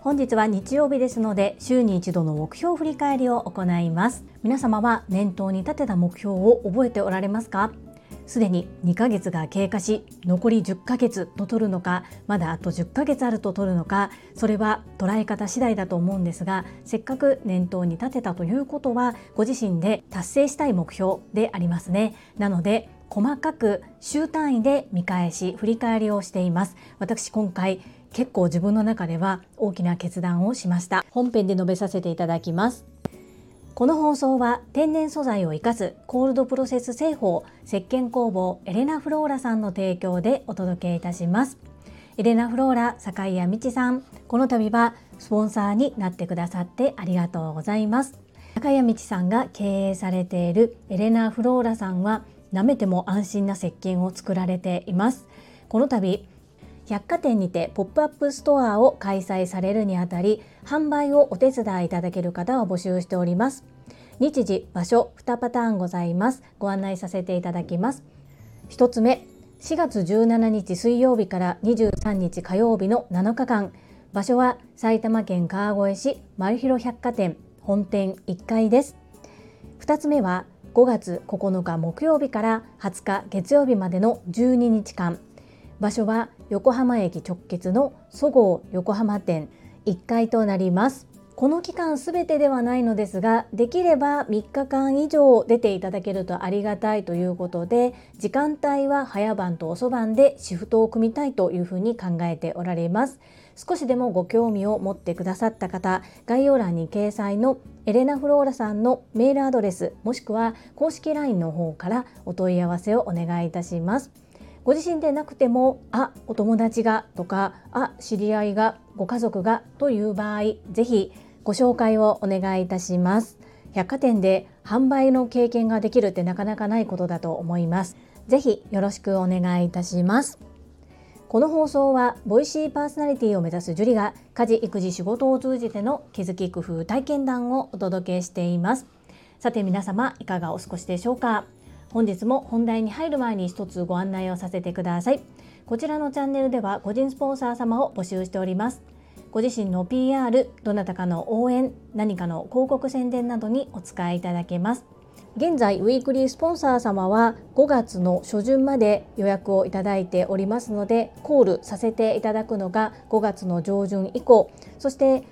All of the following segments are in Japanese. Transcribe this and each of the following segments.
本日は日曜日ですので週に一度の目標振り返りを行います。皆様は念頭に立てた目標を覚えておられますか？すでに2ヶ月が経過し残り10ヶ月と取るのかまだあと10ヶ月あると取るのかそれは捉え方次第だと思うんですがせっかく念頭に立てたということはご自身で達成したい目標でありますね。なので細かく週単位で見返し振り返りをしています。私今回結構自分の中では大きな決断をしました。本編で述べさせていただきます。この放送は天然素材を生かすコールドプロセス製法石鹸工房エレナフローラさんの提供でお届けいたします。エレナフローラ坂井谷道さんこの度はスポンサーになってくださってありがとうございます。坂谷道さんが経営されているエレナフローラさんは舐めても安心な石鹸を作られています。この度百貨店にてポップアップストアを開催されるにあたり販売をお手伝いいただける方を募集しております。日時場所2パターンございます。ご案内させていただきます。1つ目4月17日水曜日から23日火曜日の7日間。場所は埼玉県川越市丸広百貨店本店1階です。2つ目は5月9日木曜日から20日月曜日までの12日間。場所は横浜駅直結のそごう横浜店。1階となります。この期間すべてではないのですができれば3日間以上出ていただけるとありがたいということで時間帯は早晩と遅番でシフトを組みたいというふうに考えておられます。少しでもご興味を持ってくださった方概要欄に掲載のエレナ・フローラさんのメールアドレスもしくは公式 LINE の方からお問い合わせをお願いいたします。ご自身でなくてもあお友達がとかあ知り合いがご家族がという場合ぜひご紹介をお願いいたします。百貨店で販売の経験ができるってなかなかないことだと思います。ぜひよろしくお願いいたします。この放送はボイシーパーソナリティを目指すジュリが家事育児仕事を通じての気づき工夫体験談をお届けしています。さて皆様いかがお過ごしでしょうか？本日も本題に入る前に一つご案内をさせてください。こちらのチャンネルでは個人スポンサー様を募集しております。ご自身の PR どなたかの応援何かの広告宣伝などにお使いいただけます。現在ウィークリースポンサー様は5月の初旬まで予約をいただいておりますのでコールさせていただくのが5月の上旬以降。そして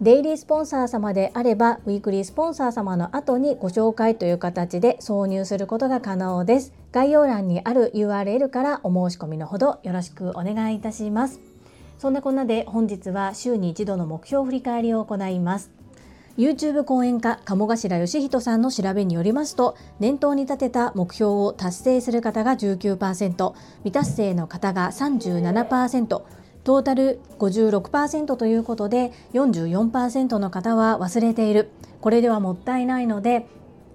デイリースポンサー様であればウィークリースポンサー様の後にご紹介という形で挿入することが可能です。概要欄にある URL からお申し込みのほどよろしくお願いいたします。そんなこんなで本日は週に一度の目標振り返りを行います。YouTube 講演家鴨頭義人さんの調べによりますと念頭に立てた目標を達成する方が19%未達成の方が37%トータル56%ということで44%の方は忘れている。これではもったいないので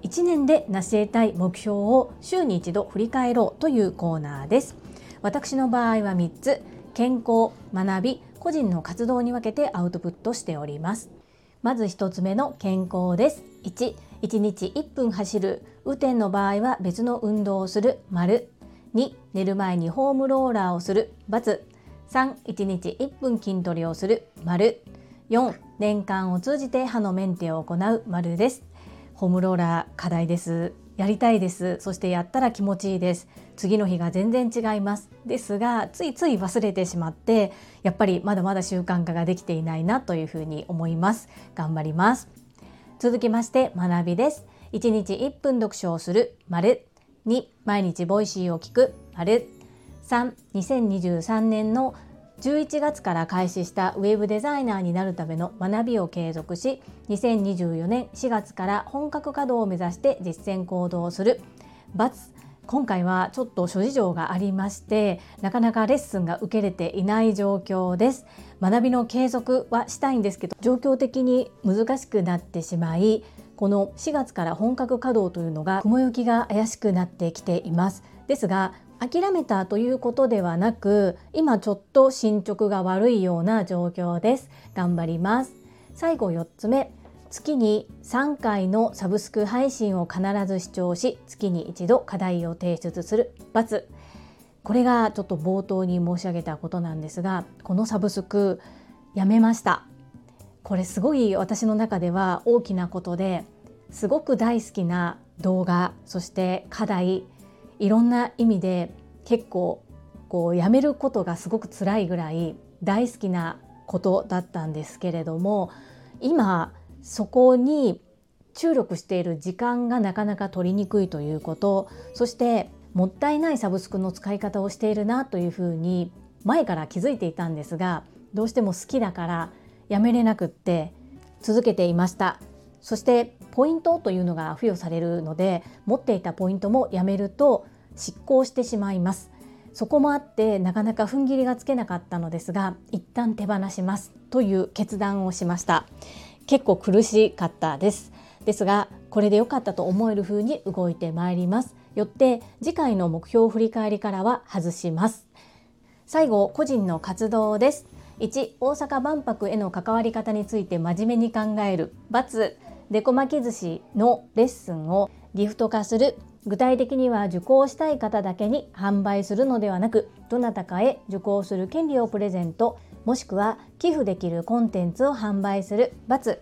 1年で成し得たい目標を週に一度振り返ろうというコーナーです。私の場合は3つ。健康学び個人の活動に分けてアウトプットしております。まず1つ目の健康です。1 1日1分走る。雨天の場合は別の運動をする。丸。2寝る前にホームローラーをする。×3、1日1分筋トレをする。丸。4、年間を通じて歯のメンテを行う。丸です。ホームローラー課題です。やりたいです。そしてやったら気持ちいいです。次の日が全然違います。ですが、ついつい忘れてしまって、やっぱりまだまだ習慣化ができていないなというふうに思います。頑張ります。続きまして学びです。1日1分読書をする丸2、毎日 Voicy を聞く丸3、2023年の11月から開始したウェブデザイナーになるための学びを継続し2024年4月から本格稼働を目指して実践行動する×今回はちょっと諸事情がありましてなかなかレッスンが受けれていない状況です。学びの継続はしたいんですけど状況的に難しくなってしまいこの4月から本格稼働というのが雲行きが怪しくなってきています。ですが諦めたということではなく今ちょっと進捗が悪いような状況です。頑張ります。最後4つ目。月に3回のサブスク配信を必ず視聴し月に一度課題を提出する×これがちょっと冒頭に申し上げたことなんですがこのサブスクやめました。これすごい私の中では大きなことですごく大好きな動画そして課題いろんな意味で結構こうやめることがすごく辛いぐらい大好きなことだったんですけれども今そこに注力している時間がなかなか取りにくいということそしてもったいないサブスクの使い方をしているなというふうに前から気づいていたんですがどうしても好きだからやめれなくって続けていました。そしてポイントというのが付与されるので持っていたポイントもやめると執行してしまいます。そこもあってなかなか踏ん切りがつけなかったのですが一旦手放しますという決断をしました。結構苦しかったです。ですがこれで良かったと思える風に動いてまいります。よって次回の目標振り返りからは外します。最後個人の活動です。1大阪万博への関わり方について真面目に考える×デコ巻き寿司のレッスンをギフト化する具体的には受講したい方だけに販売するのではなくどなたかへ受講する権利をプレゼントもしくは寄付できるコンテンツを販売する×。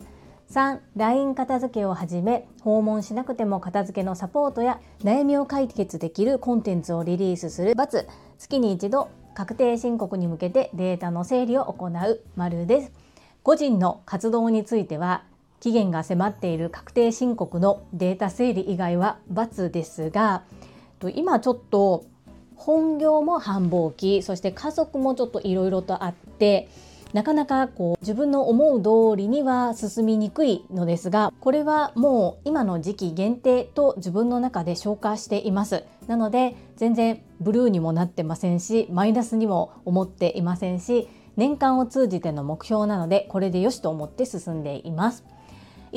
3、LINE 片付けをはじめ、訪問しなくても片付けのサポートや悩みを解決できるコンテンツをリリースする×。月に一度、確定申告に向けてデータの整理を行う丸です。個人の活動については、期限が迫っている確定申告のデータ整理以外は×ですが、今ちょっと本業も繁忙期そして家族もちょっといろいろとあってなかなかこう自分の思う通りには進みにくいのですがこれはもう今の時期限定と自分の中で消化しています。なので全然ブルーにもなってませんしマイナスにも思っていませんし年間を通じての目標なのでこれでよしと思って進んでいます。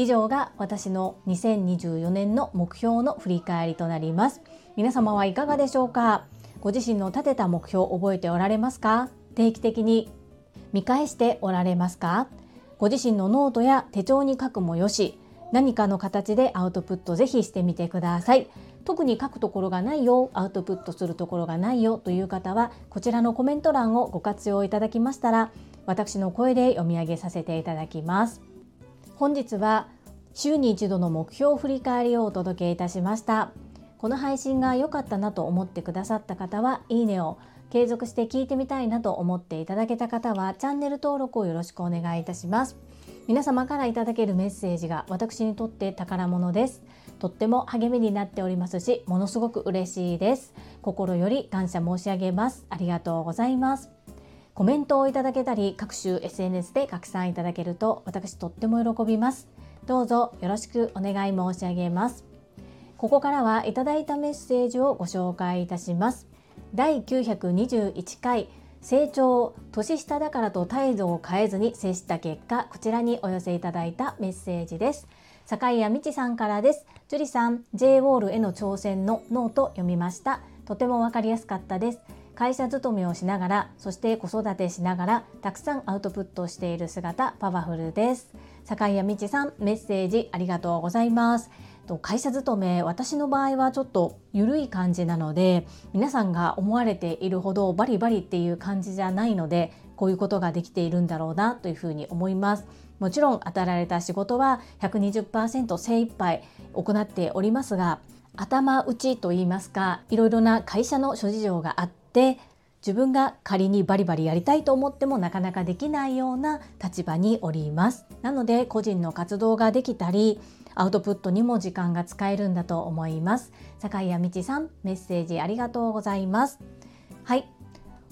以上が私の2024年の目標の振り返りとなります。皆様はいかがでしょうか？ご自身の立てた目標を覚えておられますか？定期的に見返しておられますか？ご自身のノートや手帳に書くもよし何かの形でアウトプットぜひしてみてください。特に書くところがないよアウトプットするところがないよという方はこちらのコメント欄をご活用いただきましたら私の声で読み上げさせていただきます。本日は週に一度の目標振り返りをお届けいたしました。この配信が良かったなと思ってくださった方はいいねを継続して聞いてみたいなと思っていただけた方はチャンネル登録をよろしくお願いいたします。皆様からいただけるメッセージが私にとって宝物です。とっても励みになっておりますしものすごく嬉しいです。心より感謝申し上げます。ありがとうございます。コメントをいただけたり各種 SNS で拡散いただけると私とっても喜びます。どうぞよろしくお願い申し上げます。ここからはいただいたメッセージをご紹介いたします。第921回成長年下だからと態度を変えずに接した結果こちらにお寄せいただいたメッセージです。坂井谷美智さんからです。樹里さん J ウォールへの挑戦のノート読みました。とてもわかりやすかったです。会社勤めをしながらそして子育てしながらたくさんアウトプットしている姿パワフルです。坂井谷美智さんメッセージありがとうございます。と会社勤め私の場合はちょっと緩い感じなので皆さんが思われているほどバリバリっていう感じじゃないのでこういうことができているんだろうなというふうに思います。もちろん与えられた仕事は120%精一杯行っておりますが頭打ちと言いますかいろいろな会社の諸事情があって自分が仮にバリバリやりたいと思ってもなかなかできないような立場におります。なので個人の活動ができたりアウトプットにも時間が使えるんだと思います。坂井谷道さんメッセージありがとうございます。はい。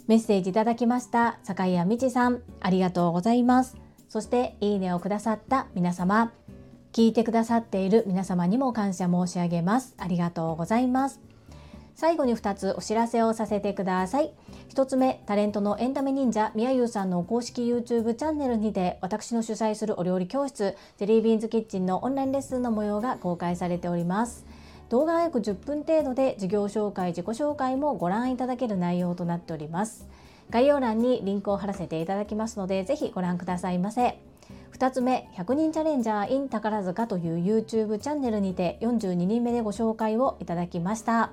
メッセージいただきました。坂井谷道さんありがとうございます。そしていいねをくださった皆様聞いてくださっている皆様にも感謝申し上げます。ありがとうございます。最後に2つお知らせをさせてください。1つ目タレントのエンタメ忍者みやゆうさんの公式 YouTube チャンネルにて私の主催するお料理教室ジェリービーンズキッチンのオンラインレッスンの模様が公開されております。動画は約10分程度で授業紹介自己紹介もご覧いただける内容となっております。概要欄にリンクを貼らせていただきますのでぜひご覧くださいませ。2つ目100人チャレンジャー in 宝塚という YouTube チャンネルにて42人目でご紹介をいただきました。